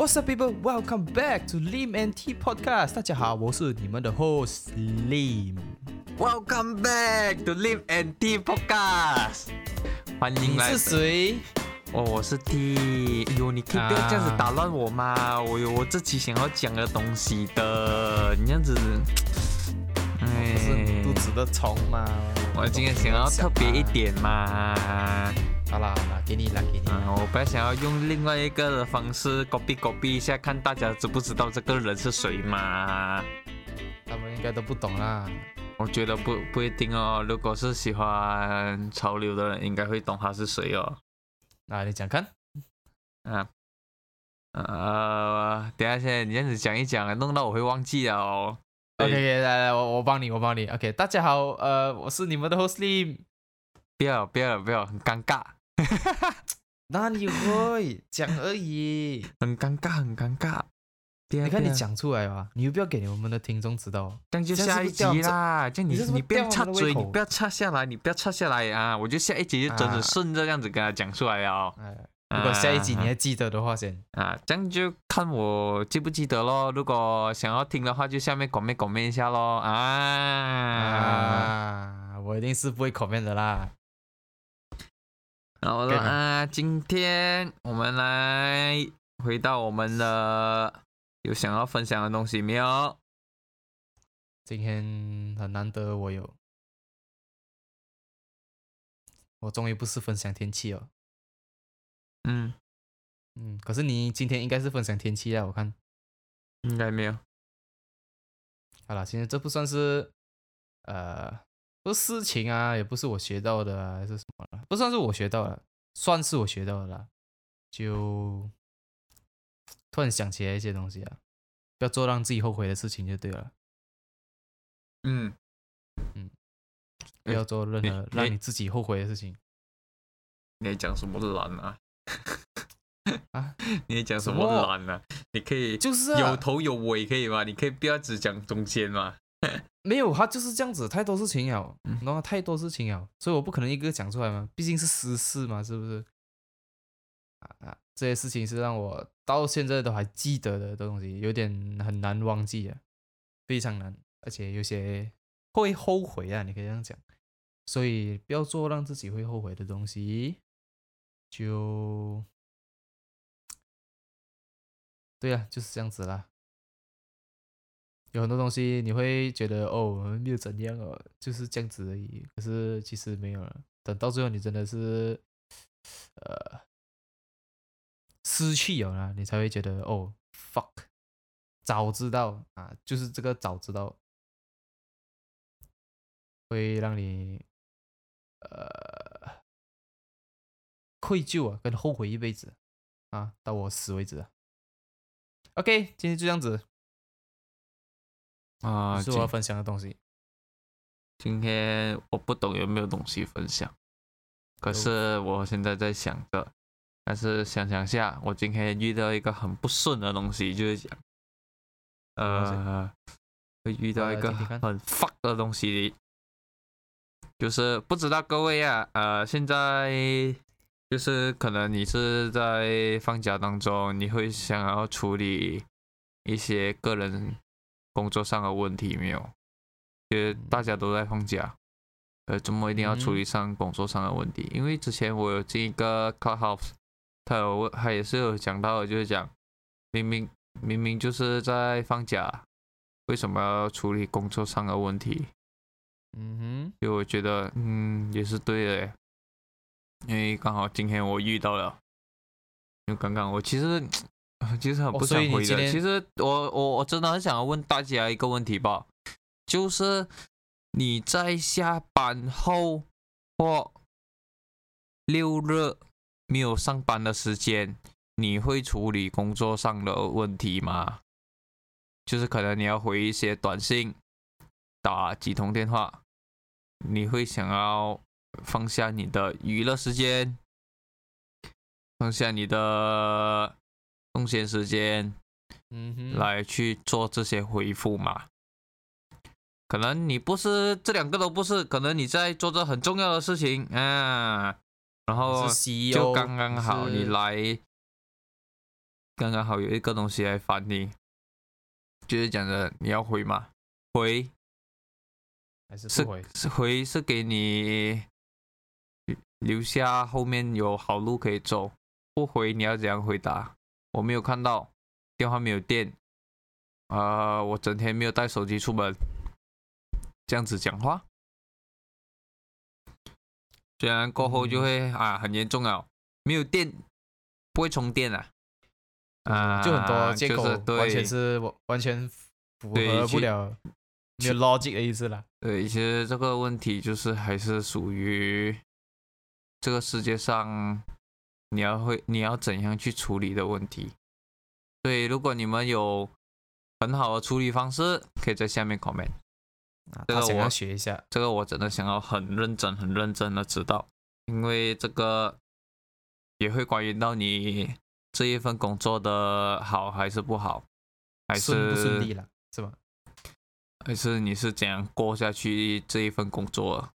What's up, people? Welcome back to Lim and T Podcast. 大家好，我是你们的 host Lim。Welcome back to Live and T Podcast。欢迎来你。是谁？哦，我是 T。哎呦，你可以不要这样子打乱我吗？我有我自己想要讲的东西的。你这样子，哎不是肚子的虫吗？我今天想要特别一点嘛。好啦好啦，给你啦，给你啦。嗯，我本来想要用另外一个的方式 copy copy 一下，看大家知不知道这个人是谁嘛。他们应该都不懂啦。我觉得不不一定哦。如果是喜欢潮流的人，应该会懂他是谁哦。那你讲看。啊，呃，等一下先，你这样子讲一讲，弄到我会忘记了哦。OK，, 来来，我我帮你，我帮你。OK，大家好，呃，我是你们的 host Lim。不要不要不要，很尴尬，哪里会讲而已？很尴尬，很尴尬。你看你讲出来吧，你又不要给我们的听众知道。这样就下一集啦。这样你你不要插嘴，你不要插下来，你不要插下来啊！我就下一集就真啊的顺着这样子跟他讲出来哦。哎，如果下一集你还记得的话，先。啊，这样就看我记不记得咯。如果想要听的话，就下面 comment comment 一下咯。啊，啊，我一定是不会 comment 的啦。好了可以吗啊，今天我们来回到我们的有想要分享的东西没有？今天很难得，我有，我终于不是分享天气了。嗯，嗯，可是你今天应该是分享天气啊，我看。应该没有。好了，其实这不算是，呃，不是事情啊，也不是我学到的啊，还是什么了？不算是我学到的，算是我学到的啦。就突然想起来一些东西啊，不要做让自己后悔的事情就对了，嗯嗯，不要做任你何让你你自己后悔的事情。你在讲什么懒啊？啊？你在讲什么懒啊？你可以就是啊有头有尾可以吗？你可以不要只讲中间吗？没有，他就是这样子，太多事情了，嗯然后太多事情了，所以我不可能一个个讲出来嘛，毕竟是私事嘛，是不是？啊啊，这些事情是让我到现在都还记得的东西，有点很难忘记啊，非常难，而且有些会后悔啊，你可以这样讲，所以不要做让自己会后悔的东西，就，对啊，就是这样子啦。有很多东西你会觉得哦没有怎样哦，就是这样子而已。可是其实没有了，等到最后你真的是呃失去了，你才会觉得哦 fuck，早知道啊，就是这个早知道会让你呃愧疚啊，跟后悔一辈子啊，到我死为止。OK，今天就这样子。啊，今是我要分享的东西。今天我不懂有没有东西分享，可是我现在在想着，但是想想下，我今天遇到一个很不顺的东西，就是讲，呃，会遇到一个很 fuck 的东西，就是不知道各位啊，呃，现在就是可能你是在放假当中，你会想要处理一些个人工作上的问题没有？因为大家都在放假，呃，周末一定要处理上工作上的问题。因为之前我有进一个 clubhouse，他有问，他也是有讲到的，就是讲明明明明就是在放假，为什么要处理工作上的问题？嗯所以我觉得，嗯，也是对的耶，因为刚好今天我遇到了，因为刚刚我其实 其实很哦不想回的。其实我我我真的很想要问大家一个问题吧，就是你在下班后或六日没有上班的时间，你会处理工作上的问题吗？就是可能你要回一些短信，打几通电话，你会想要放下你的娱乐时间，放下你的空闲时间，嗯哼，来去做这些回复嘛？可能你不是这两个都不是，可能你在做着很重要的事情啊，然后就刚刚好你来刚刚好有一个东西来烦你，就是讲的你要回吗，回还是是回？是回是给你留下后面有好路可以走，不回你要怎样回答？我没有看到，电话没有电，啊、我整天没有带手机出门，这样子讲话，虽然过后就会、啊很严重啊，没有电不会充电啊，啊，就很多借口就是，对完全是完完全符合不了没有 logic 的意思啦。对，其实这个问题就是还是属于这个世界上你要会你要怎样去处理的问题。所以如果你们有很好的处理方式，可以在下面 comment。这个我学一下，这个我真的想要很认真、很认真的知道，因为这个也会关于到你这一份工作的好还是不好，还是顺不顺利了，是吧？还是你是怎样过下去这一份工作的？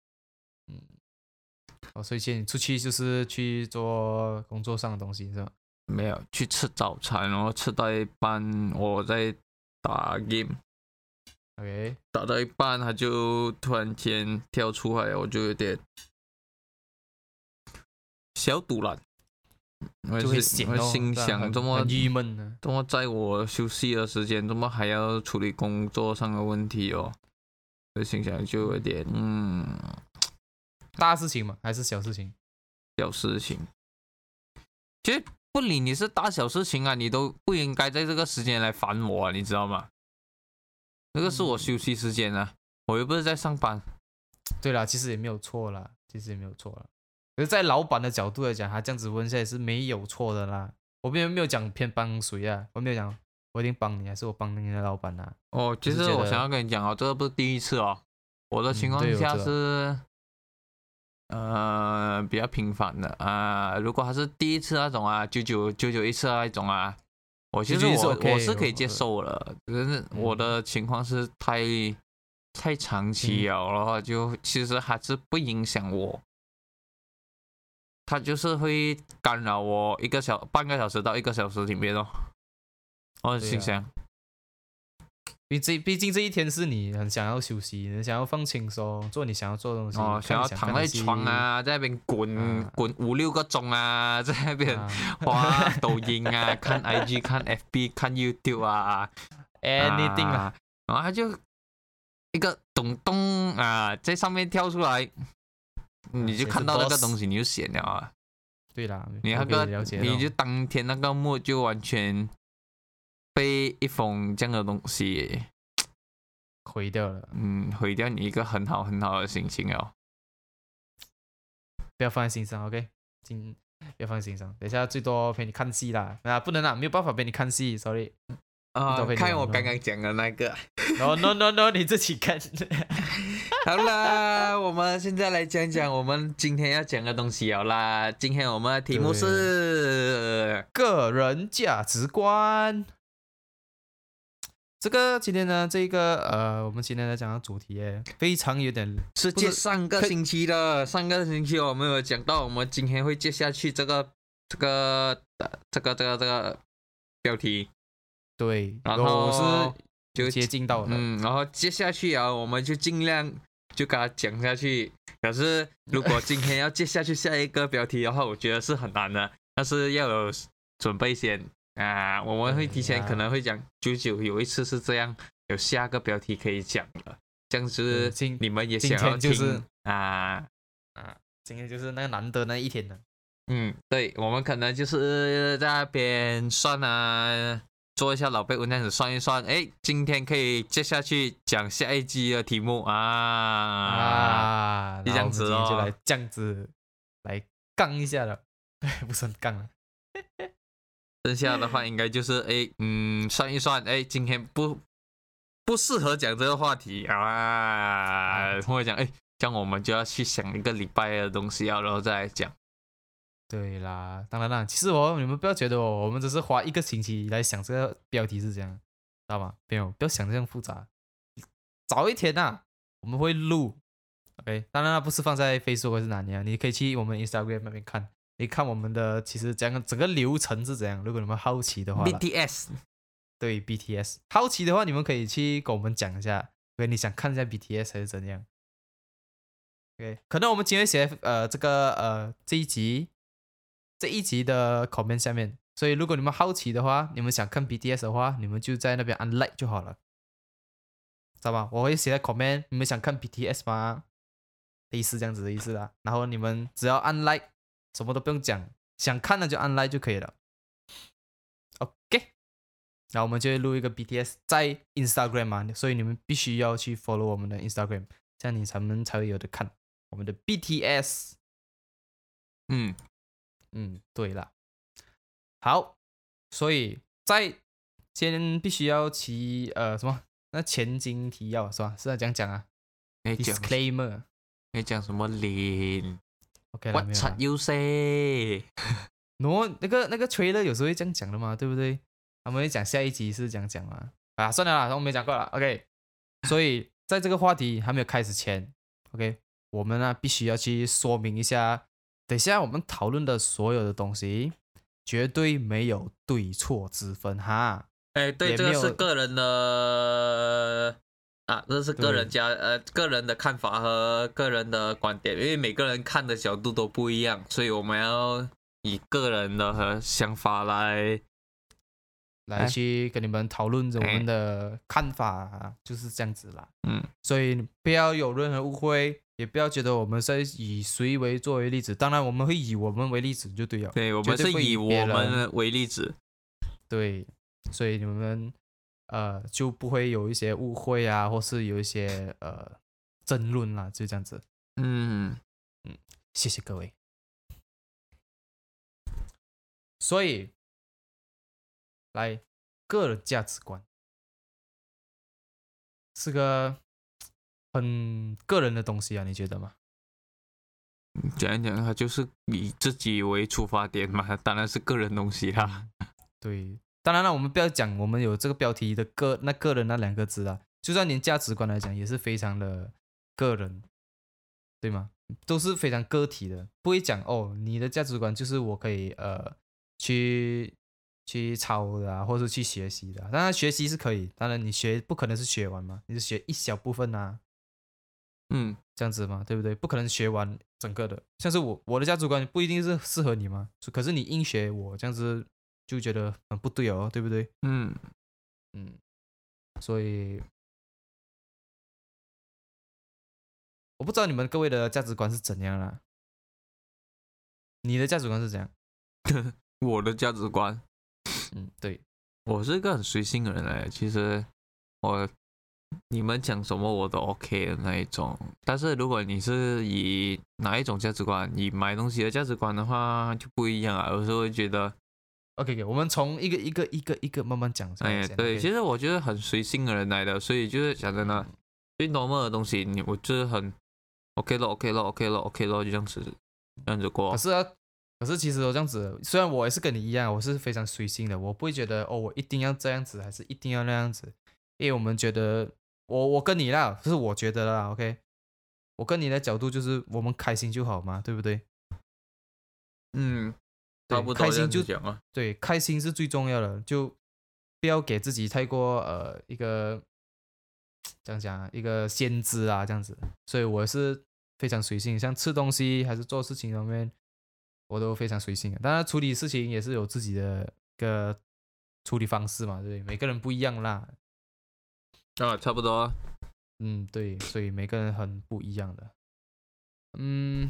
哦，所以现在出去就是去做工作上的东西，是吧？没有去吃早餐，然后吃到一半，我在打 game，OK，打到一半，他就突然间跳出来，我就有点小堵了，我就会是心想，怎么郁闷呢？怎么在我休息的时间，怎么还要处理工作上的问题哦？我心想就有点嗯大事情嘛，还是小事情？小事情，其实不理你是大小事情啊，你都不应该在这个时间来烦我啊，你知道吗？那个是我休息时间啊，我又不是在上班。对啦，其实也没有错啦，其实也没有错啦。可是，在老板的角度来讲，他这样子问下也是没有错的啦。我并没有讲偏帮谁啊，我没有讲我一定帮你，还是我帮你的老板啊。哦，其实我想要跟你讲哦，这个不是第一次哦，我的情嗯况下是，呃，比较频繁的啊、如果还是第一次那种啊，九九九九一次那一种啊，我其实我 OK，我是可以接受了，可是我嗯的情况是太太长期了，然后就其实还是不影响我。他就是会干扰我一个小半个小时到一个小时里面哦，我心想，毕竟毕竟这一天是你很想要休息，你想要放轻松，做你想要做的东西。哦，想要躺在床，啊，在那边滚、啊。滚五六个钟啊，在那边啊。滑抖音啊，看 IG、看 FB、看 YouTube 啊，anything 啦，啊，然后他就一个咚咚啊，在上面跳出来，你就看到那个东西，你就闲了啊，对啦，你那个了解你就当天那个 mood 就完全被一封这样的东西，毁掉了，嗯，毁掉你一个很好很好的心情哦。不要放在心上，OK？今不要放在心上，等一下最多陪你看戏啦，啊，不能啦，没有办法陪你看戏，sorry。啊看我刚刚讲的那个。No no no no，你自己看。好啦，我们现在来讲讲我们今天要讲的东西好啦。今天我们的题目是个人价值观。这个今天呢，这个呃，我们今天来讲的主题诶，非常有点是接上个星期的，上个星期我们有讲到，我们今天会接下去这个这个呃这个这个这个标题，对，然有后就接近到，嗯，然后接下去啊，我们就尽量就给他讲下去。可是如果今天要接下去下一个标题的话，我觉得是很难的，但是要有准备先啊。我们会提前可能会讲，九九有一次是这样，有下个标题可以讲了，这样子你们也想要听天就是啊啊。今天就是那个难得那一天了。嗯，对，我们可能就是在那边算啊，做一下老辈文这样子算一算，哎，今天可以接下去讲下一季的题目啊啊，就这样子哦就来这样子来杠一下了，不是很杠了。剩下的话应该就是 哎，嗯，算一算，哎，今天不不适合讲这个话题啊，或者讲哎，这样我们就要去想一个礼拜的东西啊，然后再来讲。对啦，当然啦，其实哦，你们不要觉得哦，我们只是花一个星期来想这个标题是这样，知道吗？没有，不要想这样复杂。早一天呐、我们会录，OK，当然啦，不是放在 Facebook 或是哪里啊，你可以去我们 Instagram 那边看，你看我们的其实讲整个流程是怎样。如果你们好奇的话 BTS 对 BTS 好奇的话，你们可以去跟我们讲一下，因为你想看一下 BTS 还是怎样。OK，可能我们今天写呃这个呃这一集这一集的 comment 下面，所以如果你们好奇的话，你们想看 BTS 的话，你们就在那边按 like 就好了，知道吧？我会写在 comment，你们想看 BTS 吗？类似这样子的意思啦。然后你们只要按 like，什么都不用讲，想看的就按 like 就可以了。OK。然后我们就会录一个 BTS 在 Instagram 嘛，所以你们必须要去 follow 我们的 Instagram，这样你才能才会有的看我们的 BTS。嗯，嗯，对了，好，所以在先必须要提呃什么？那前景提要是吧？是要讲讲啊，disclaimer。你讲什么零 OK 了，？What 没有 c 啦 you say？喏，那个那个 trailer 有时候会这样讲的嘛，对不对？他们会讲下一集是这样讲嘛？啊，算了啦，我没讲过了。OK，所以在这个话题还没有开始前，OK，我们呢必须要去说明一下，等一下我们讨论的所有的东西绝对没有对错之分哈。哎，对，这个是个人的啊，这是个人家呃个人的看法和个人的观点，因为每个人看的角度都不一样，所以我们要以个人的和想法来来哎去跟你们讨论着我哎们的看法，就是这样子啦。嗯所以不要有任何误会，也不要觉得我们是以谁为作为例子。当然，我们会以我们为例子就对了。对，我们是以我们为例子。对，所以你们呃就不会有一些误会啊，或是有一些呃争论啦，就这样子。嗯，谢谢各位。所以，来个人价值观是个很个人的东西啊，你觉得吗？讲一讲，它就是以自己为出发点嘛，当然是个人东西啦。对，当然了，我们不要讲我们有这个标题的个那个人那两个字啊，就算连价值观来讲，也是非常的个人，对吗？都是非常个体的，不会讲哦，你的价值观就是我可以呃去去抄的啊，或是去学习的啊、当然学习是可以，当然你学不可能是学完嘛，你是学一小部分啊，嗯这样子嘛，对不对？不可能学完整个的。像是我我的价值观不一定是适合你嘛，可是你硬学我这样子就觉得很不对哦，对不对？嗯，嗯，所以我不知道你们各位的价值观是怎样啦。你的价值观是怎样？我的价值观，嗯，对，我是一个很随性的人来，其实我你们讲什么我都 OK 的那一种。但是如果你是以哪一种价值观，以买东西的价值观的话就不一样啊。有时候会觉得，OK 我们从一个一个一个一个慢慢讲。哎，对其实我觉得很随性的人来的，所以就是讲真的，嗯最 normal 的东西，你我就是很 OK 了，OK 了，OK 了，OK 了，就这样子，这样子过可。是啊，可是其实我这样子，虽然我也是跟你一样，我是非常随性的，我不会觉得哦，我一定要这样子，还是一定要那样子，因为我们觉得，我我跟你啦，是我觉得啦，OK，我跟你的角度就是我们开心就好嘛，对不对？嗯，对差不多开心就讲啊。对，开心是最重要的，就不要给自己太过呃一个这样讲啊，一个限制啊，这样子。所以我是非常随性，像吃东西还是做事情方面，我都非常随性的。当然处理事情也是有自己的一个处理方式嘛，对？每个人不一样啦，啊，差不多啊。嗯，对，所以每个人很不一样的。嗯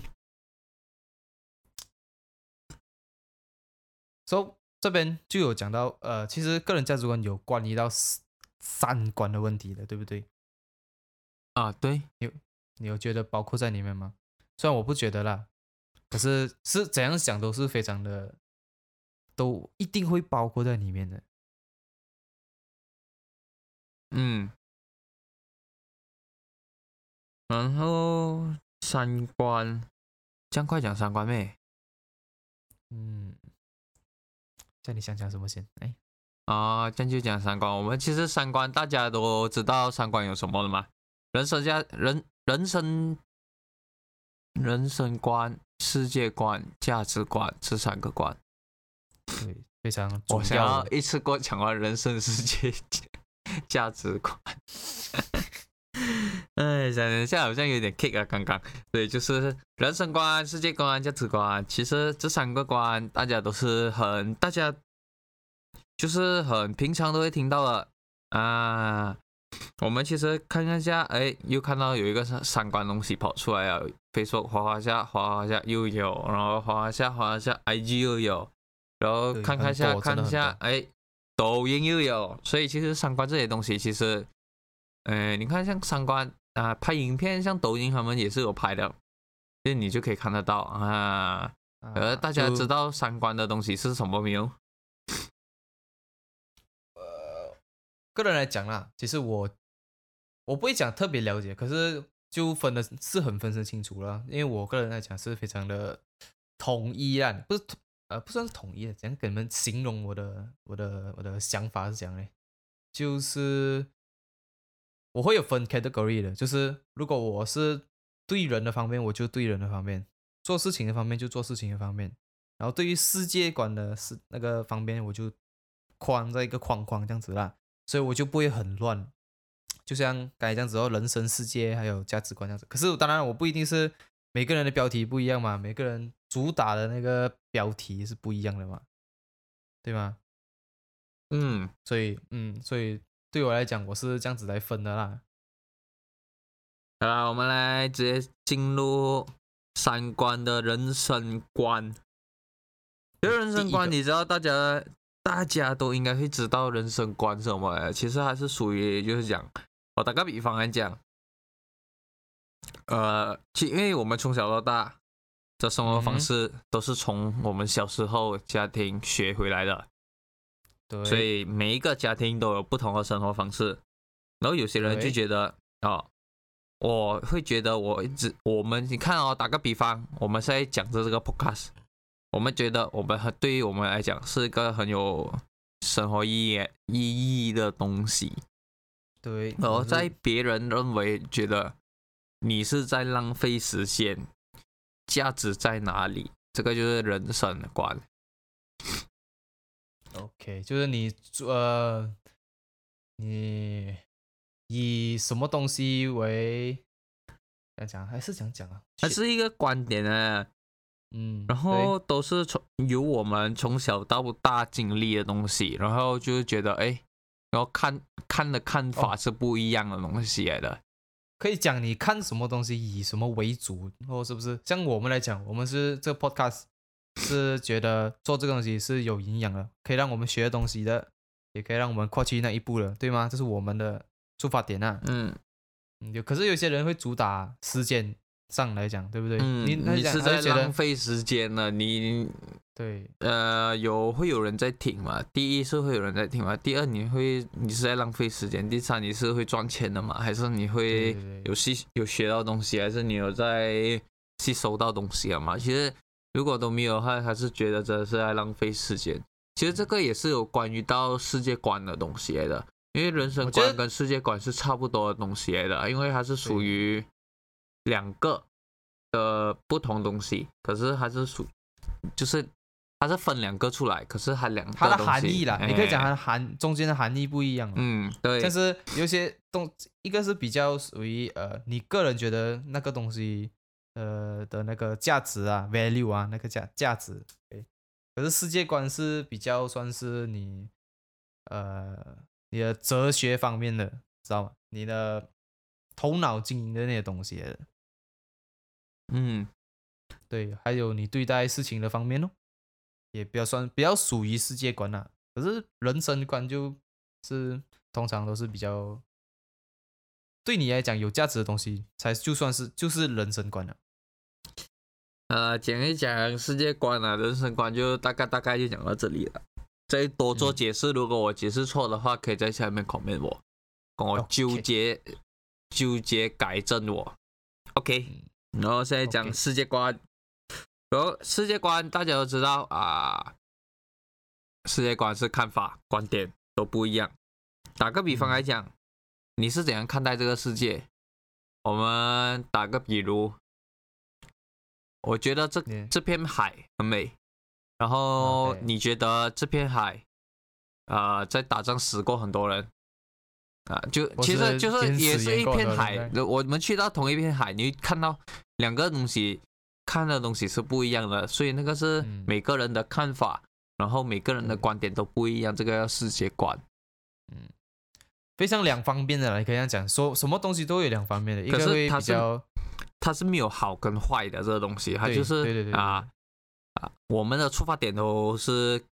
，so 这边就有讲到，呃，其实个人价值观有关于到三三观的问题的，对不对？啊，对，你有觉得包括在里面吗？虽然我不觉得啦，可是是怎样想都是非常的，都一定会包括在里面的。嗯，然后三观，这样快讲三观咩？嗯，叫你想讲什么先？哎，啊，这样就讲三观。我们其实三观大家都知道三观有什么了嘛？人生价人人生人生观世界观、价值观这三个观。对，非常我想。要一次过讲完人生世界价值观。哎，想一下好像有点 kick 啊，刚刚对，就是人生观、世界观、价值观。其实这三个观大家都是很，大家就是很平常都会听到的啊。我们其实看一下，哎，又看到有一个三三观东西跑出来了，Facebook 滑滑下滑滑下又有，然后滑滑下滑滑下 IG 又有，然后看看下看一，下哎，抖音又有，所以其实三观这些东西，其实，呃，你看像三观啊、拍影片，像抖音他们也是有拍的，所以你就可以看得到啊。呃，啊大家知道三观的东西是什么没有？呃个人来讲啦，其实我我不会讲特别了解，可是就分的是很分得清楚了。因为我个人来讲是非常的统一啊，不是统呃不算是统一的，怎样给你们形容我的我的我的想法是这样嘞？就是我会有分 category 的，就是如果我是对人的方面，我就对人的方面；做事情的方面就做事情的方面。然后对于世界观的是那个方面，我就框在一个框框这样子啦。所以我就不会很乱，就像刚才这样子哦，人生世界还有价值观这样子。可是当然我不一定是每个人的标题不一样嘛，每个人主打的那个标题是不一样的嘛，对吗？嗯，所以嗯，所以对我来讲，我是这样子来分的啦。好啦，我们来直接进入三观的人生观。其实人生观，你知道大家大家都应该会知道人生观什么。其实还是属于就是讲，我打个比方来讲，呃，其因为我们从小到大的生活方式都是从我们小时候家庭学回来的，对，所以每一个家庭都有不同的生活方式。然后有些人就觉得哦，我会觉得我一直我们你看哦，打个比方，我们现在讲的这个 podcast，我们觉得我们很对于我们来讲是一个很有生活意义意义的东西，对，然后在别人认为觉得你是在浪费时间，价值在哪里？这个就是人生观。OK，就是你呃，你以什么东西为讲讲？还是讲讲啊？它是一个观点啊，嗯，然后都是从由我们从小到大经历的东西，然后就是觉得哎，然后看看的看法哦是不一样的东西来的。可以讲你看什么东西以什么为主，或是不是？像我们来讲，我们是这个 podcast 是觉得做这个东西是有营养的，可以让我们学东西的，也可以让我们跨去那一步的，对吗？这是我们的出发点啊。嗯嗯，有，可是有些人会主打时间上来讲，对不对？嗯，你你是在浪费时间呢？你对呃有会有人在听嘛？第一是会有人在听嘛？第二你会你是在浪费时间？第三你是会赚钱的嘛？还是你对会有吸有学到东西，还是你有在吸收到东西了嘛？其实如果都没有的话，还是觉得真的是在浪费时间。其实这个也是有关于到世界观的东西来的，因为人生观跟世界观是差不多的东西来的，因为它是属于两个的不同东西，可是还是属就是它是分两个出来，可是它两个它的含义啦，你可以讲它含中间的含义不一样嘛。嗯，对，但是有些东，一个是比较属于呃，你个人觉得那个东西呃的那个价值啊，value 啊，那个价价值，对。可是世界观是比较算是你呃你的哲学方面的，知道吗？你的头脑经营的那些东西，嗯对，还有你对待事情的方面哦，也比较算比较属于世界观啊。可是人生观就是通常都是比较对你来讲有价值的东西，才就算是就是人生观了。呃，讲一讲世界观啊，人生观就大概大概就讲到这里了。再多做嗯解释，如果我解释错的话，可以在下面 comment 我，跟我纠结纠结改正我。OK，嗯然后现在讲世界观，然后世界观大家都知道啊，世界观是看法观点都不一样。打个比方嗯来讲，你是怎样看待这个世界？我们打个比如，我觉得这你这片海很美，然后你觉得这片海，啊、在打仗死过很多人，啊、就其实就是也是一片海，我们去到同一片海，你会看到两个东西，看的东西是不一样的，所以那个是嗯。每个人的看法，然后每个人的对观点都不一样，这个叫世界观。嗯。非常两方面的可以这样讲，说什么东西都有两方面的，一可个会比较它是没有好跟坏的这个东西，它就是啊啊，我们的出发点都是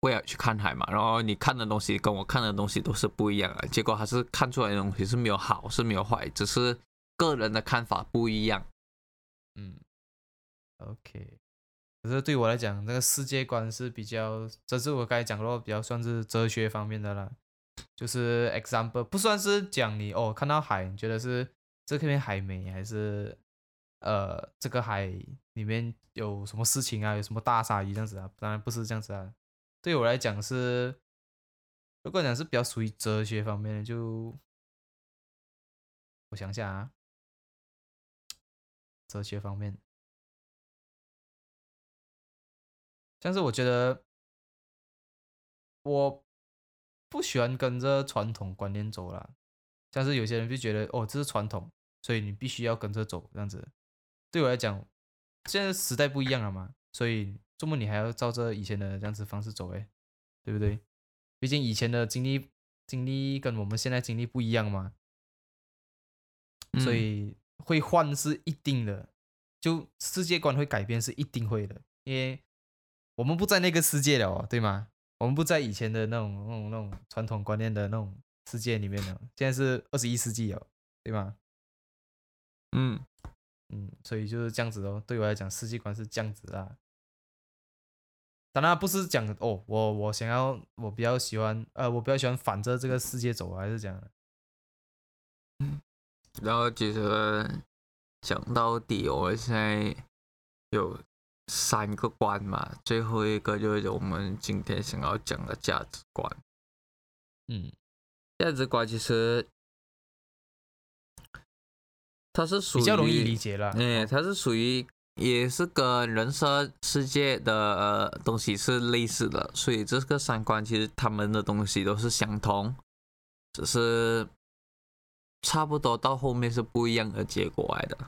为了去看海嘛，然后你看的东西跟我看的东西都是不一样的，结果还是看出来的东西是没有好是没有坏，只是个人的看法不一样。嗯，OK。可是对我来讲，那个世界观是比较，这是我刚才讲过比较算是哲学方面的啦。就是 example，不算是讲你哦看到海，你觉得是这片海美，还是呃这个海里面有什么事情啊，有什么大鲨鱼这样子啊？当然不是这样子啊。对我来讲是，如果讲是比较属于哲学方面的，就我想想啊，哲学方面，像是我觉得我不喜欢跟着传统观念走啦，像是有些人就觉得哦这是传统，所以你必须要跟着走这样子。对我来讲，现在时代不一样了嘛，所以做梦你还要照着以前的这样子方式走诶，对不对？毕竟以前的经历经历跟我们现在经历不一样嘛，所嗯以会换是一定的，就世界观会改变是一定会的，因为我们不在那个世界了哦，对吗？我们不在以前的那种那种那种传统观念的那种世界里面了，现在是二十一世纪了，对吗？嗯嗯，所以就是这样子哦。对我来讲，世界观是这样子啦。当然不是讲哦，我我想要，我比较喜欢，呃，我比较喜欢反着这个世界走，还是讲，然后其实讲到底，我现在有三个观嘛，最后一个就是我们今天想要讲的价值观。嗯价值观其实它是属于比较容易理解了。嗯，哦它是属于也是跟人生世界的呃东西是类似的，所以这个三观其实他们的东西都是相同，只是差不多到后面是不一样的结果来的。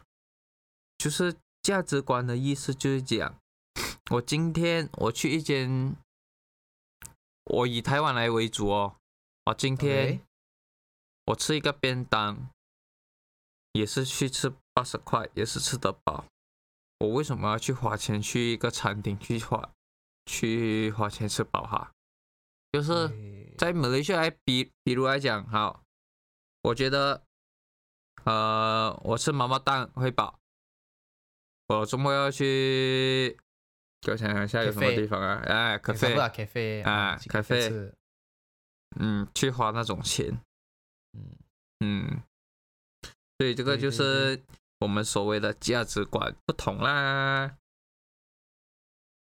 就是价值观的意思就是讲，我今天我去一间，我以台湾来为主哦，我今天我吃一个便当，也是去吃八十块，也是吃得饱。我为什么要去花钱去一个餐厅去花去花钱吃饱哈？就是在马来西亚来比，比如来讲，好，我觉得，呃，我吃毛毛蛋会饱，我周末要去，给我想想一下有什么地方啊？哎，咖啡咖啡啊咖啡嗯，去花那种钱，嗯，嗯，所以这个就是我们所谓的价值观不同啦。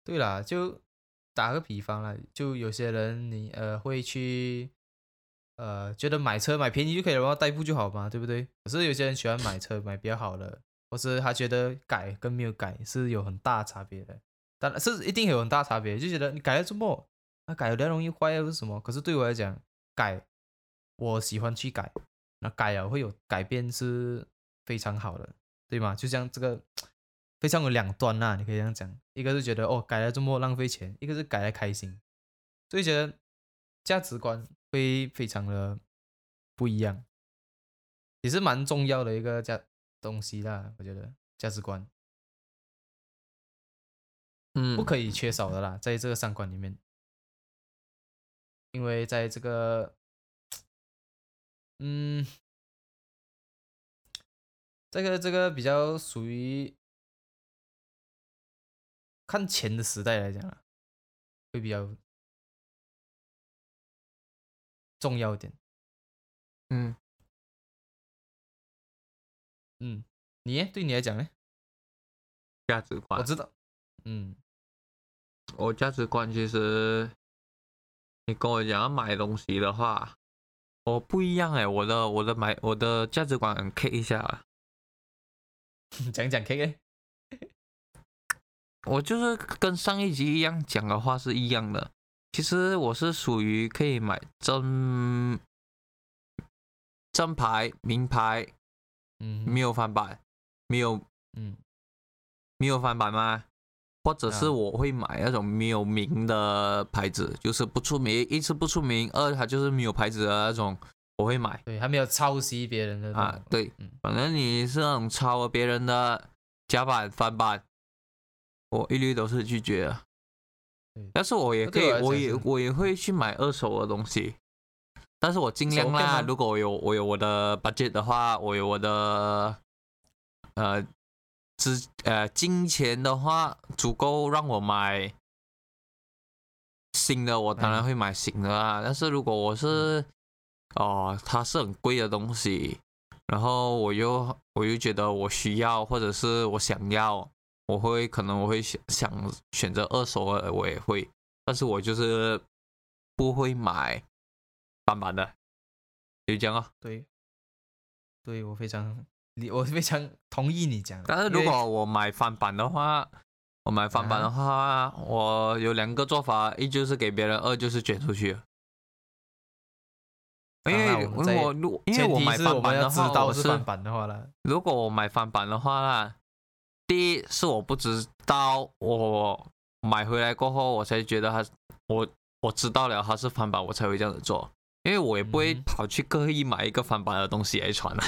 对啦，就打个比方啦，就有些人你呃会去呃觉得买车买便宜就可以了，然后代步就好嘛，对不对？可是有些人喜欢买车买比较好的，或是他觉得改跟没有改是有很大差别的，当然是一定有很大差别，就觉得你改了这么，那改了容易坏又是什么？可是对我来讲，改我喜欢去改，那改了会有改变是非常好的，对吗？就像这个非常有两端呐、你可以这样讲，一个是觉得哦改了这么浪费钱，一个是改了开心，所以觉得价值观会非常的不一样，也是蛮重要的一个价东西啦，我觉得价值观。嗯，不可以缺少的啦，在这个三观里面，因为在这个，嗯，这个这个比较属于看钱的时代来讲啊，会比较重要一点。嗯，嗯，你耶对你来讲呢？价值观我，知道，嗯，我价值观其实，你跟我讲要买东西的话，我不一样哎，我的我的买我的价值观很 K 一下啊，讲讲 K K，，我就是跟上一集一样讲的话是一样的。其实我是属于可以买真真牌、名牌，嗯，没有翻版，没有嗯没有翻版吗？或者是啊我会买那种没有名的牌子，就是不出名，一是不出名，二它就是没有牌子的那种，我会买对，还没有抄袭别人的。啊对嗯，反正你是那种抄了别人的假版、翻版，我一律都是拒绝的。但是我也可以我也我也会去买二手的东西，但是我尽量啦。如果我有我有我的 budget 的话，我有我的呃资呃金钱的话，足够让我买新的，我当然嗯会买新的啦。但是如果我是哦、它是很贵的东西，然后我又我又觉得我需要或者是我想要，我会可能我会想想选择二手的，我也会，但是我就是不会买翻版的，就这样啊。对，对我非常理，我非常同意你讲的。但是如果我买翻版的话，我买翻版的话，我有两个做法，一就是给别人，二就是捐出去。因为因我因为我买翻版的话，我是道是翻版的话了。如果我买翻版的话啦，第一是我不知道，我买回来过后我才觉得它，我我知道了它是翻版，我才会这样子做，因为我也不会嗯跑去刻意买一个翻版的东西来穿的，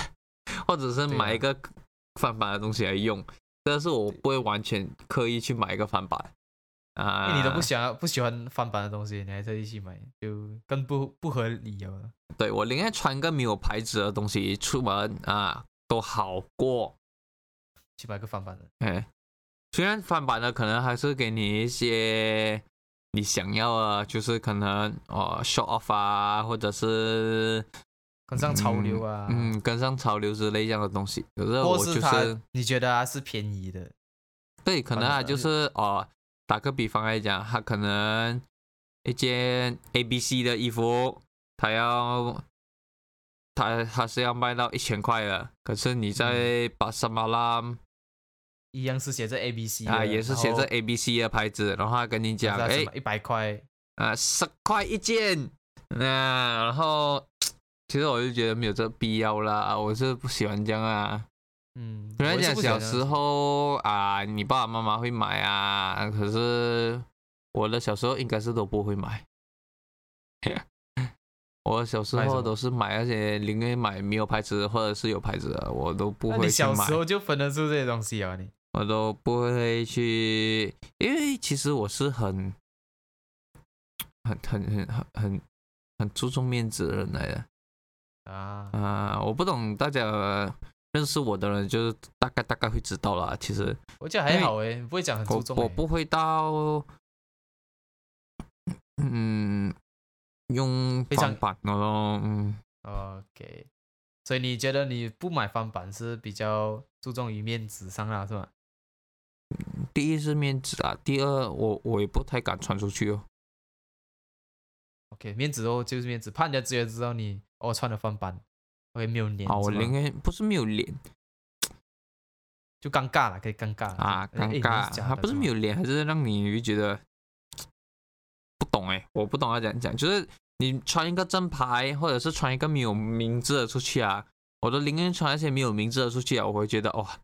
或者是买一个翻版的东西来用，但是我不会完全刻意去买一个翻版啊。你都不想要不喜欢翻版的东西，你还特意去买，就更不不合理了。对我宁愿穿个没有牌子的东西出门啊，都好过去买个翻版的。哎，虽然翻版的可能还是给你一些你想要的，就是可能哦 show off 啊，或者是跟上潮流啊，嗯，跟上潮流之类这样的东西。可是我就是它你觉得它是便宜的，对，可能啊就是哦，打个比方来讲，它可能一件 A B C 的衣服，它要。它它是要卖到一千块的，可是你在巴沙马拉一样是写着 A B C 啊，也是写着着 A B C 的牌子，然后他跟你讲，哎，一百块，啊，十块一件，啊，然后其实我就觉得没有这必要啦，我是不喜欢这样啊。嗯，虽然我也是讲小时候啊，你爸爸妈妈会买啊，可是我的小时候应该是都不会买。我小时候都是买那些宁愿买没有牌子或者是有牌子的，我都不会去买小时。候就分得出这些东西啊？你我都不会去，因为其实我是很、很、很、很、很、很、很注重面子的人来的啊，啊、我不懂大家认识我的人，就是大概大概会知道啦。其实我觉得还好诶，不会讲很我注重我。我不会到，嗯，用非常翻版的咯，嗯，OK，所以你觉得你不买翻版是比较注重于面子上啦，是吧？第一是面子啊，第二我我也不太敢传出去哦。OK，面子哦就是面子，怕人家直接知道你哦穿的翻版，OK 没有脸啊，我宁愿不是没有脸。就尴尬了，可以尴尬了啊，尴尬，他不是没有脸，还是让你就觉得不懂哎，我不懂要怎样讲，就是你穿一个正牌，或者是穿一个没有名字的出去啊，我都宁愿穿一些没有名字的出去啊，我会觉得哇，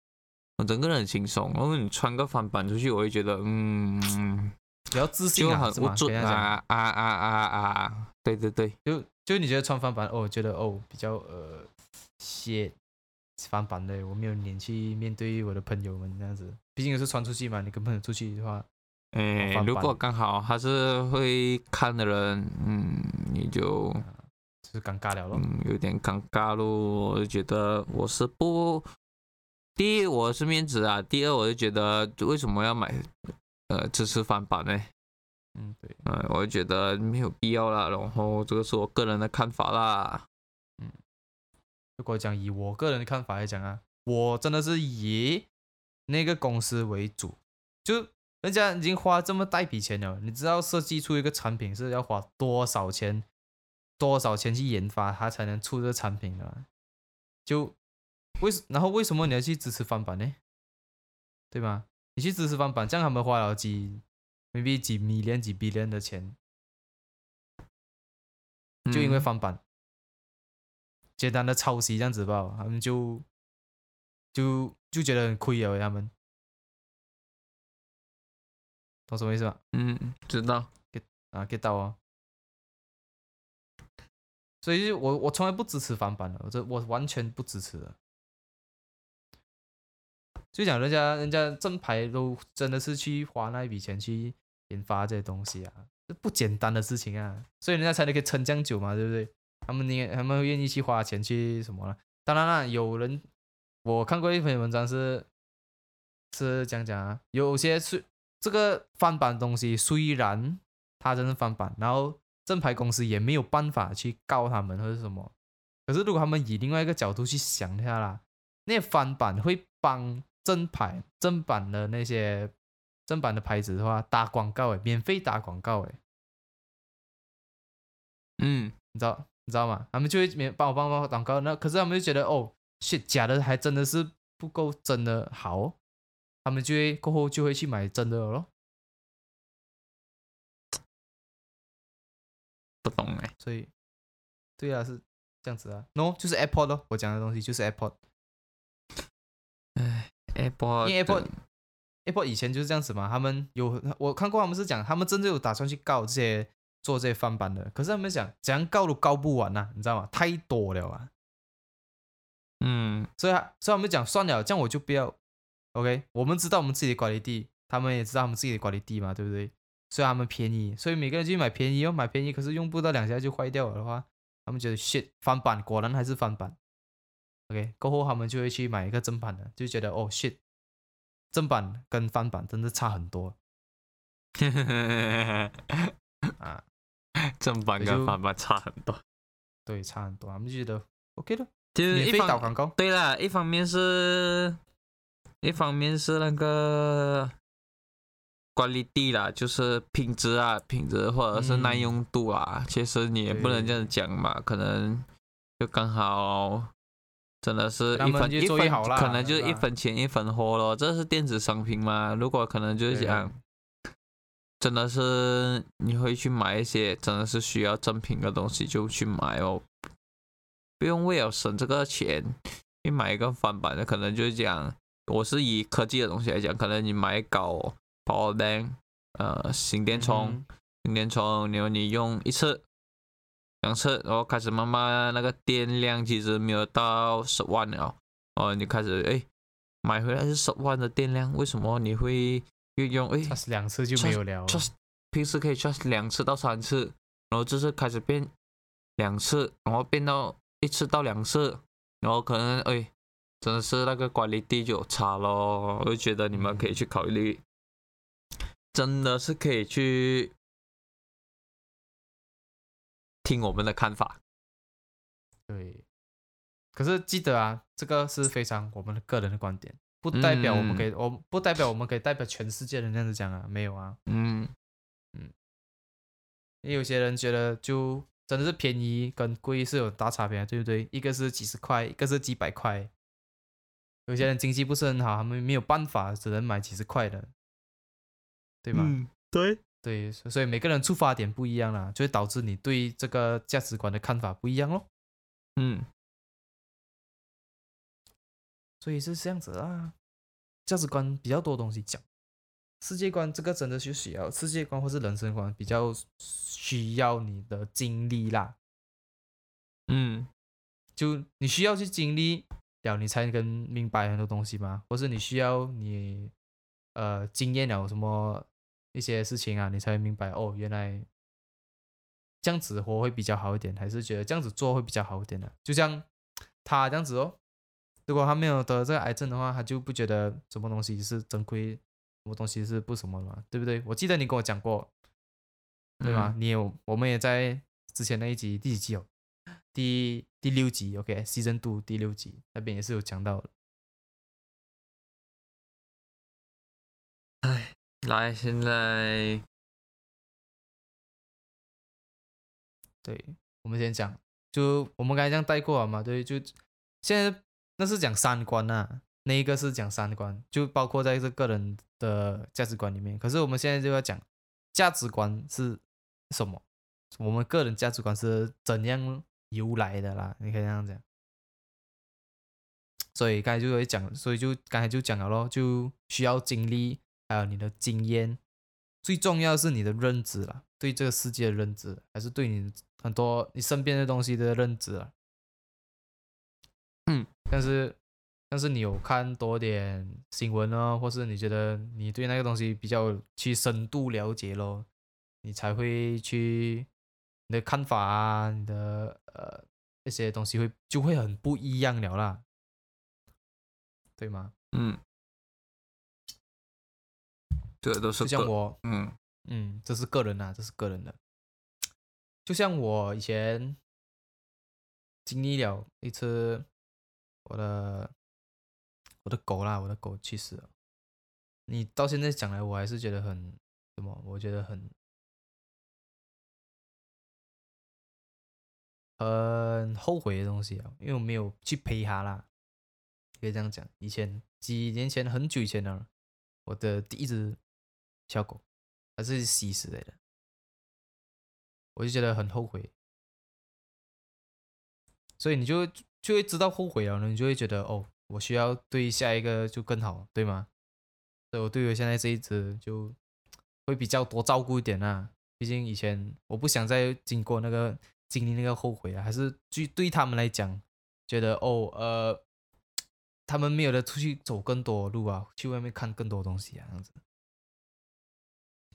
我整个人很轻松。如果你穿个翻版出去，我会觉得嗯，比较自信就啊？很无助跟人家讲啊啊啊啊啊，对对对，就就你觉得穿翻版哦，觉得哦比较呃些翻版的，我没有脸去面对我的朋友们这样子，毕竟是穿出去嘛，你跟朋友出去的话，哎，如果刚好他是会看的人，嗯，你就。就是尴尬了咯。嗯，有点尴尬咯。我就觉得我是不，第一我是面子啊，第二我就觉得为什么要买呃支持翻版呢？嗯，对，呃，我就觉得没有必要啦。然后这个是我个人的看法啦。嗯如果讲以我个人的看法来讲啊，我真的是以那个公司为主，就人家已经花这么大一笔钱了，你知道设计出一个产品是要花多少钱，多少钱去研发它才能出这个产品的，就为然后为什么你要去支持翻版呢？对吧？你去支持翻版，这样他们花了几 maybe 几 million 几 billion 的钱，就因为嗯翻版，简单的抄袭这样子吧，他们就就就觉得很亏了，他们懂什么意思吗？嗯，知道。啊，get 到啊。所以我我从来不支持翻版的，我这我完全不支持的。就讲人家人家正牌都真的是去花那一笔钱去研发这些东西啊，这不简单的事情啊，所以人家才能可以撑这样久嘛，对不对？他们宁他们愿意去花钱去什么了？当然啦，有人我看过一篇文章是是讲讲啊，有些是这个翻版东西虽然它真是翻版，然后正牌公司也没有办法去告他们或者什么。可是如果他们以另外一个角度去想一下啦，那些翻版会帮正牌正版的那些正版的牌子的话打广告诶，免费打广告诶，嗯，你知道你知道吗？他们就会免帮我帮我广告，那可是他们就觉得哦，是假的还真的是不够真的好，他们就会过后就会去买真的了咯。不懂哎。所以，对啊，是这样子啊。No，就是 AirPod 咯，我讲的东西就是 AirPod。唉，AirPod，因为 AirPod AirPod 以前就是这样子嘛，他们有我看过他们是讲，他们真的有打算去告这些做这些翻版的，可是他们讲怎样告都告不完呐、你知道吗？太多了啊，嗯所以他所以他们讲算了，这样我就不要。OK，我们知道我们自己的管理地，他们也知道他们自己的管理地嘛，对不对？所以他们便宜，所以每个人去买便宜要，买便宜，可是用不到两下就坏掉了的话，他们觉得 shit 翻版果然还是翻版。OK，过后他们就会去买一个正版的，就觉得哦 shit，正版跟翻版真的差很多 啊，正版跟翻版差很多。对，差很多，他们就觉得 OK 的，就是免费一方打广告，对啦，一方面是，一方面是那个管理地啦，就是品质啊，品质或者是耐嗯用度啊，其实你也不能这样讲嘛，可能就刚好。真的是一分一分可能就是一分钱一分货咯。这是电子商品嘛，如果可能就是讲，真的是你会去买一些真的是需要正品的东西就去买哦，不用为了省这个钱去买一个翻版的，可能就是讲，我是以科技的东西来讲，可能你买搞 power bank，呃，新电充，嗯心电充，然后你用一次、两次，然后开始慢慢那个电量其实没有到十万了，哦，你开始哎买回来是十万的电量，为什么你会运用哎两次就没有了。charge 平时可以 charge 两次到三次，然后这次开始变两次，然后变到一次到两次，然后可能哎，真的是那个管理地就有差咯。我就觉得你们可以去考虑，真的是可以去听我们的看法。对，可是记得啊，这个是非常我们的个人的观点，不代表我们可以，我不代表我们可以代表全世界人这样子讲啊，没有啊。嗯嗯，也有些人觉得就真的是便宜跟贵是有大差别的，对不对？一个是几十块，一个是几百块。有些人经济不是很好，他们没有办法，只能买几十块的，对吗？嗯，对，对，所以每个人出发点不一样啦，就会导致你对这个价值观的看法不一样咯。嗯。所以是这样子啊，价值观比较多东西讲，世界观这个真的是需要世界观或是人生观比较需要你的经历啦，嗯。就你需要去经历了，你才能明白很多东西嘛，或是你需要你呃经验了什么一些事情啊，你才会明白哦，原来这样子活会比较好一点，还是觉得这样子做会比较好一点的、就像 他这样子哦，如果他没有得这个癌症的话，他就不觉得什么东西是珍贵，什么东西是不什么了，对不对？我记得你跟我讲过，对吗？你有，我们也在之前那一集第几集哦？第第六集，OK，Season、Two 第六集那边也是有讲到来，现在对，我们先讲，就我们刚才这样带过了嘛，对，就现在那是讲三观呐、那一个是讲三观，就包括在这个人的价值观里面。可是我们现在就要讲价值观是什么，我们个人价值观是怎样由来的啦，你可以这样讲。所以刚才就会讲，所以就刚才就讲了咯，就需要经历，还有你的经验，最重要是你的认知啦，对这个世界的认知，还是对你很多你身边的东西的认知啊。嗯，但是但是你有看多点新闻呢，或是你觉得你对那个东西比较去深度了解咯，你才会去你的看法啊，你的呃那些东西会就会很不一样了啦，对吗？嗯，这都是就像我，嗯嗯，这是个人啊，这是个人的。就像我以前经历了一次，我的我的狗啦，我的狗去世了。你到现在讲来，我还是觉得很什么？我觉得很很后悔的东西啊，因为我没有去陪它啦。可以这样讲，以前几年前很久以前了，我的第一只小狗，还是西施类的，我就觉得很后悔，所以你就就会知道后悔了，你就会觉得哦，我需要对下一个就更好，对吗？所以我对我现在这一只就会比较多照顾一点啊，毕竟以前我不想再经过那个经历那个后悔啊，还是对对他们来讲，觉得哦呃，他们没有的出去走更多路啊，去外面看更多东西啊，这样子。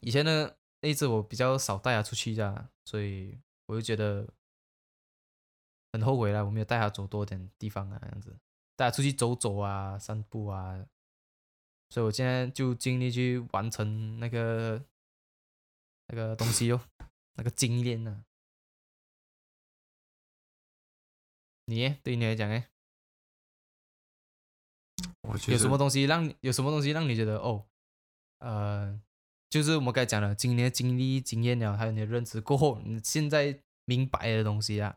以前呢，那一只我比较少带它出去的，所以我就觉得很后悔啦，我没有带它走多点地方啊，这样子，带它出去走走啊，散步啊，所以我现在就尽力去完成那个那个东西哟，那个经验。呢、你耶对于你来讲，哎，我觉得有什么东西让你有什么东西让你觉得哦，呃，就是我们刚才讲的，今年的经历、经验了，还有你的认知过后，你现在明白的东西啊，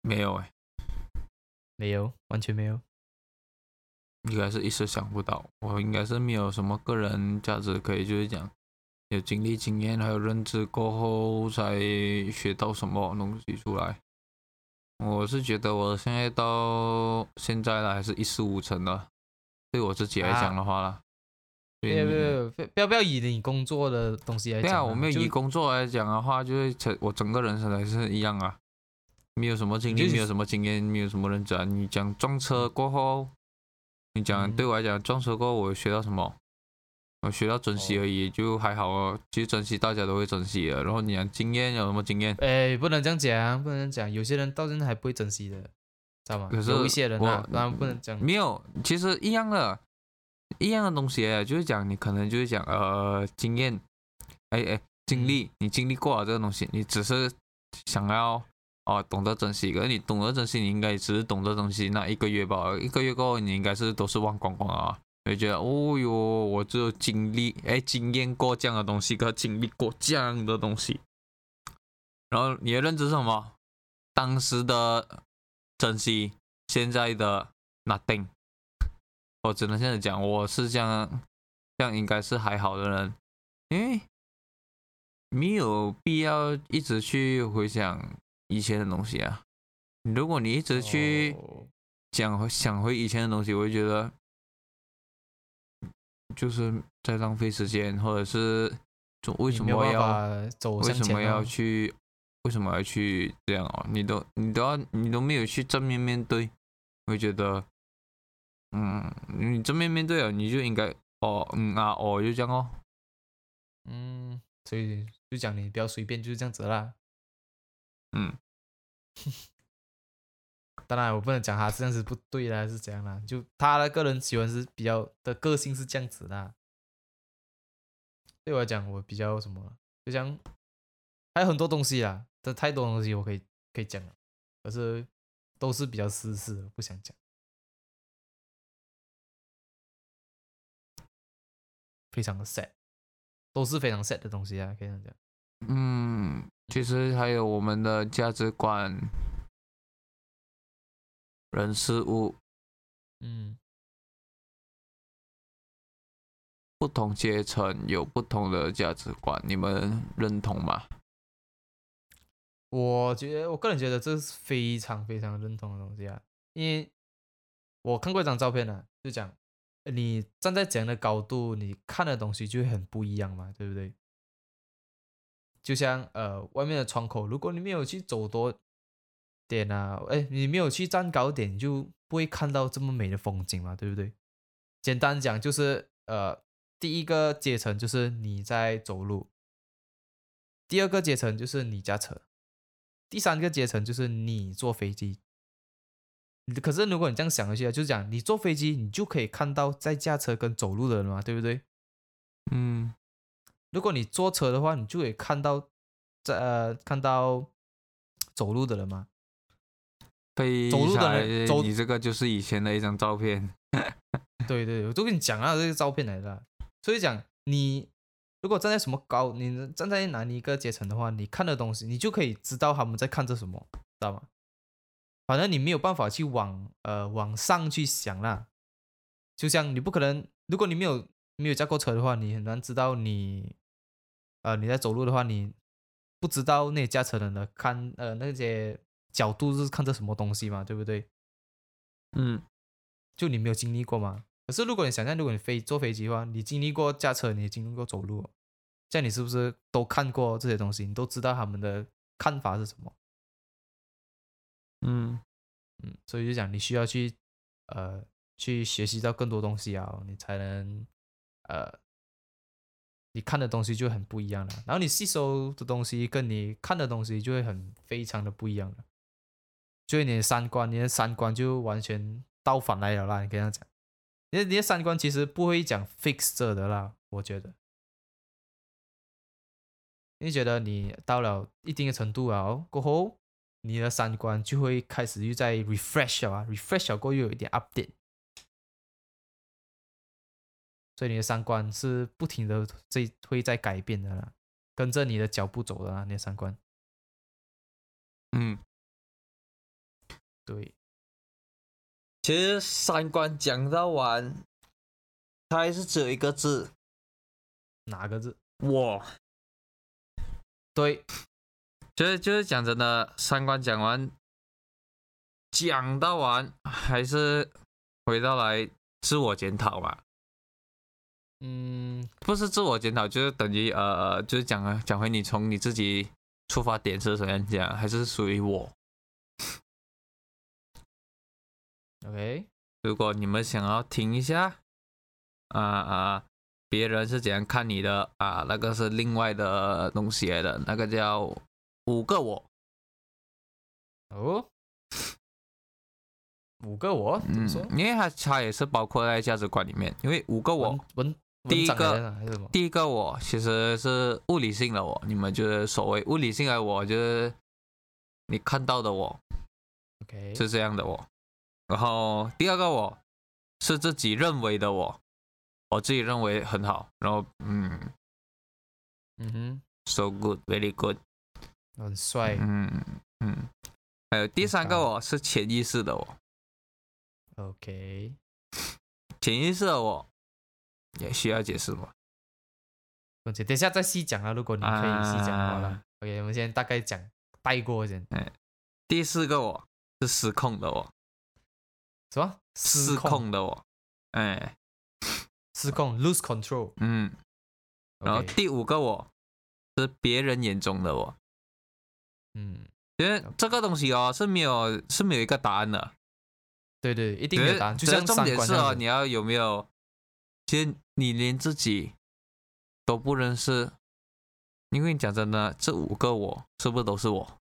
没有哎、没有，完全没有。应该是一时想不到，我应该是没有什么个人价值可以，就是讲有经历、经验还有认知过后才学到什么东西出来。我是觉得我现在到现在了，还是一事无成的。对我自己来讲的话啦，不要不要不要不要以你工作的东西来讲、对啊，我没有以工作来讲的话，就是整我整个人生还是一样啊，没有什么经历，就是没有什么经验，没有什么认知啊。你讲撞车过后，你讲嗯对我来讲撞车过后，我学到什么？我学到珍惜哦而已，就还好哦。其实珍惜大家都会珍惜的。然后你讲经验有什么经验？哎，不能这样讲，不能这样讲。有些人到现在还不会珍惜的，知道吗？可是有一些人啊我，当然不能讲。没有，其实一样的，一样的东西啊，就是讲你可能就是讲呃经验，哎哎经历，你经历过了这个东西，你只是想要哦懂得珍惜，可是你懂得珍惜，你应该只是懂得珍惜那一个月吧，一个月过后你应该是都是忘光光啊。就觉得哦哟，我只有经历哎经验过这样的东西，跟经历过这样的东西，然后你的认知是什么？当时的珍惜，现在的 nothing。我只能现在讲，我是这样，这样应该是还好的人，因为没有必要一直去回想以前的东西啊。如果你一直去哦讲想回以前的东西，我会觉得就是在浪费时间，或者是就为什么要走为什么要去？为什么要去这样哦？你都你都要你都没有去正面面对，我会觉得，嗯，你正面面对了，你就应该哦嗯啊哦就这样哦。嗯，所以就讲你不要随便就是这样子啦。嗯，当然我不能讲他这样子不对啦，是怎样啦？就他的个人喜欢是比较的个性是这样子的。对我来讲，我比较什么，就像还有很多东西啦，这太多东西我可以可以讲了，可是都是比较私事的，不想讲。非常的 sad，都是非常 sad 的东西啊，可以这样讲。嗯，其实还有我们的价值观、人事物，嗯，不同阶层有不同的价值观，你们认同吗？我觉得我个人觉得这是非常非常认同的东西啊，因为我看过一张照片呢、就讲呃你站在怎样的高度，你看的东西就会很不一样嘛，对不对？就像呃外面的窗口，如果你没有去走多点啊，哎，你没有去站高点，就不会看到这么美的风景嘛，对不对？简单讲就是呃第一个阶层就是你在走路，第二个阶层就是你驾车，第三个阶层就是你坐飞机。你可是如果你这样想一下，就是讲你坐飞机，你就可以看到在驾车跟走路的人嘛，对不对？嗯如果你坐车的话，你就可以看到在呃看到走路的人嘛。飞走路的人走你这个就是以前的一张照片。对对，我都跟你讲啊，这个照片来的啊。所以讲你如果站在什么高，你站在哪里一个阶层的话，你看的东西，你就可以知道他们在看着什么，知道吗？反正你没有办法去往呃往上去想啦。就像你不可能，如果你没有没有驾过车的话，你很难知道你呃你在走路的话，你不知道那些驾车人的看呃那些角度是看着什么东西嘛，对不对？嗯就你没有经历过嘛。可是如果你想象，如果你飞坐飞机的话，你经历过驾车，你也经历过走路，这样你是不是都看过这些东西？你都知道他们的看法是什么？嗯嗯，所以就讲你需要去呃去学习到更多东西啊，你才能呃你看的东西就很不一样了。然后你吸收的东西跟你看的东西就会很非常的不一样了，就是你的三观，你的三观就完全倒反来了啦。你可以这样讲，你的你的三观其实不会讲 fix 着的啦，我觉得。你觉得你到了一定的程度啊，过后你的三观就会开始又在 refresh 了啊，refresh 了过又有一点 update，所以你的三观是不停的在会在改变的啦，跟着你的脚步走的啦，你的三观。嗯，对，其实三观讲到完，它还是只有一个字，哪个字？我。对，就是就是讲真的，三观讲完，讲到完还是回到来自我检讨嘛。嗯，不是自我检讨，就是等于呃呃，就是讲啊讲回你从你自己出发点是怎样讲，还是属于我。OK，如果你们想要听一下，啊啊，别人是怎样看你的啊，那个是另外的东西来的，那个叫五个我。哦，五个我怎么嗯说？，因为它它也是包括在价值观里面，因为五个我文，第一个？第一个我其实是物理性的我，你们就是所谓物理性的我，就是你看到的我 OK，是这样的我，然后第二个我是自己认为的我，我自己认为很好，然后嗯嗯哼，，so good，very good，很帅。嗯嗯，还有第三个我是潜意识的我，OK，潜意识的我也需要解释吗？而且等一下再细讲啊，如果你可以细讲的话啦。啊 OK，我们先大概讲带过先。哎第四个我是失控的我，什么？失控？控的我，哎，失控，lose control。嗯。然后第五个我是别人眼中的我，嗯，因为这个东西哦是没有是没有一个答案的，对对，一定有答案，就像重点是哦，你要有没有，其实你连自己都不认识，因为讲真的，这五个我是不是都是我？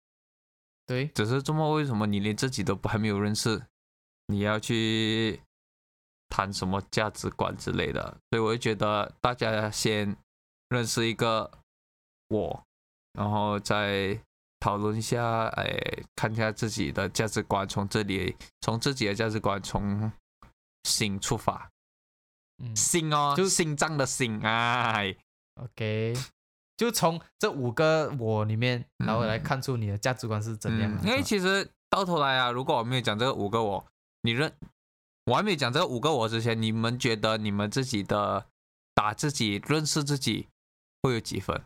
对，只是这么为什么你连自己都不还没有认识，你要去谈什么价值观之类的？所以我就觉得大家先认识一个我，然后再讨论一下，哎，看一下自己的价值观，从这里从自己的价值观从心出发，嗯心哦，就是心脏的心，哎，，OK，就从这五个我里面，然后来嗯看出你的价值观是怎样的。嗯因为其实到头来啊，如果我没有讲这个五个我，你认我还没有讲这五个我之前，你们觉得你们自己的打自己认识自己会有几分？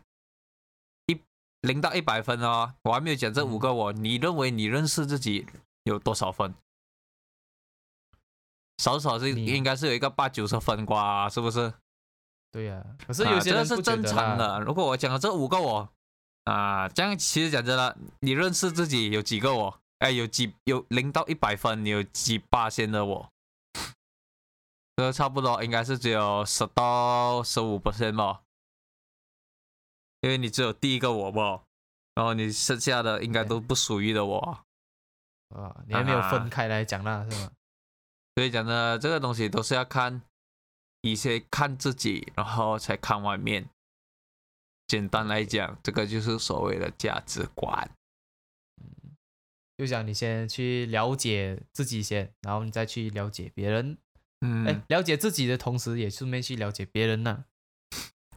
一零到一百分哦，我还没有讲这五个我，你认为你认识自己有多少分？少少是应该是有一个八九十分瓜，是不是？对呀、可是啊有些人不觉得正常的。如果我讲了这五个我啊，这样其实讲真的，你认识自己有几个我？哎，有几有零到一百分，你有几八线的我？这差不多应该是只有十到十五 percent 吧，因为你只有第一个我不，然后你剩下的应该都不属于的我。啊，你还没有啊分开来讲啦，是吗？所以讲呢，这个东西都是要看，一些看自己，然后才看外面。简单来讲，这个就是所谓的价值观。就想你先去了解自己先，然后你再去了解别人。嗯，哎、了解自己的同时，也顺便去了解别人呐、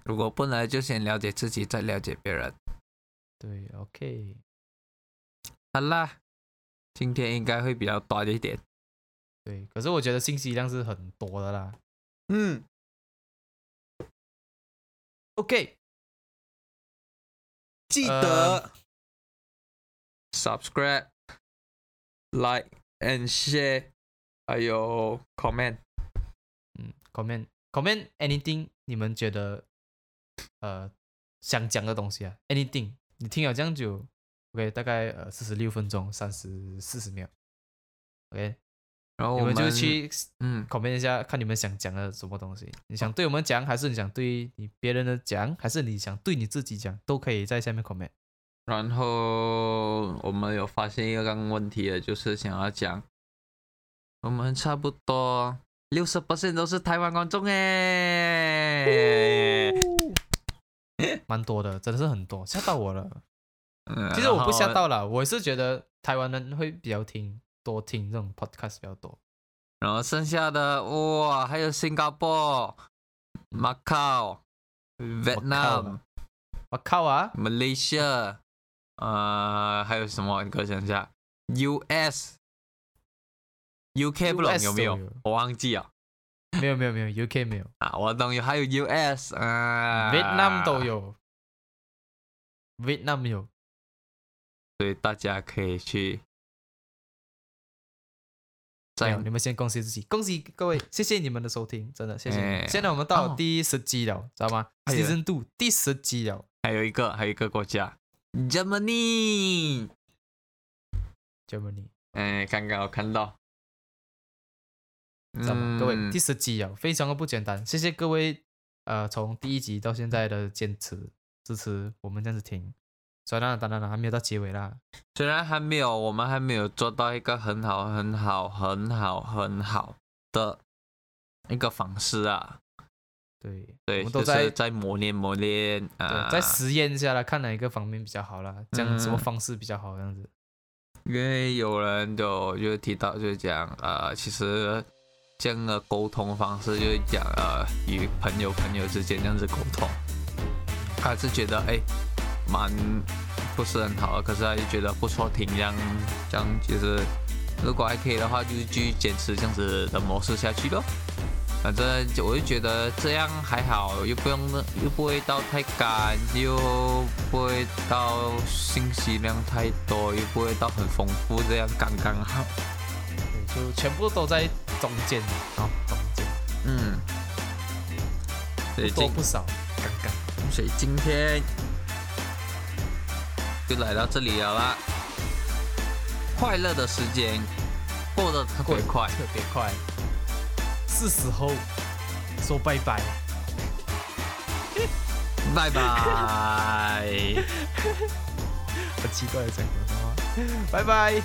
如果不能就先了解自己，再了解别人。对，OK，好啦，今天应该会比较短一点。对。可是我觉得信息量是很多的啦。嗯，OK，记呃得 Subscribe、Like and Share，还有 Comment。嗯，comment comment anything，你们觉得呃想讲的东西啊，anything，你听了这样久，OK，大概呃四十六分钟，三十四十秒，OK，然后我们就去嗯 comment 一下，看你们想讲的什么东西。你想对我们讲，还是你想对你别人的讲，还是你想对你自己讲，都可以在下面 comment。然后我们有发现一个刚问题的，就是想要讲，我们差不多六十 percent 都是台湾观众诶。蛮多的，真的是很多，吓到我了。嗯其实我不吓，到了，我是觉得台湾人会比较听多听这种 podcast 比较多。然后剩下的哇，还有新加坡、马靠、越南、我靠啊！Malaysia，呃，还有什么？你给我想一下，US、UK 不懂有没有都有？我忘记了 没有没有没有，UK 没有，啊，我懂有，还有 US 啊，，Vietnam 都，有，，Vietnam 有。所以大家可以去在没有，你们先恭喜自己，恭喜各位，谢谢你们的收听，真的谢谢现在我们到哦。第十集了，知道吗？Season Two 第十集了。还有一个还有一个国家，Germany，，Germany，哎，刚刚我看到，知道吗？各位嗯第十集啊，非常的不简单，谢谢各位，呃，从第一集到现在的坚持支持我们这样子听。虽然当然了，还没有到结尾啦，虽然还没有，我们还没有做到一个很好、很好、很好、很好的一个方式啊。对对，我，们都在就是在磨练磨练啊，在，实验一下啦，看哪一个方面比较好啦，这样什么嗯方式比较好，这样子。因为有人就就提到就是讲呃，其实这这样的沟通方式就是讲呃，与朋友朋友之间这样子沟通，他是觉得哎蛮不是很好，可是他就觉得不错，挺这样这样其实如果还可以的话，就继续坚持这样子的模式下去咯。反正我就觉得这样还好，又不用又不会到太干，又不会到信息量太多，又不会到很丰富，这样刚刚好。对，就全部都在中间，哦，中间嗯，不多不少，刚刚。所以今天就来到这里了啦。快乐的时间过得特别快，特别快。是时候说拜拜。拜拜。好奇怪的讲什么话？拜拜。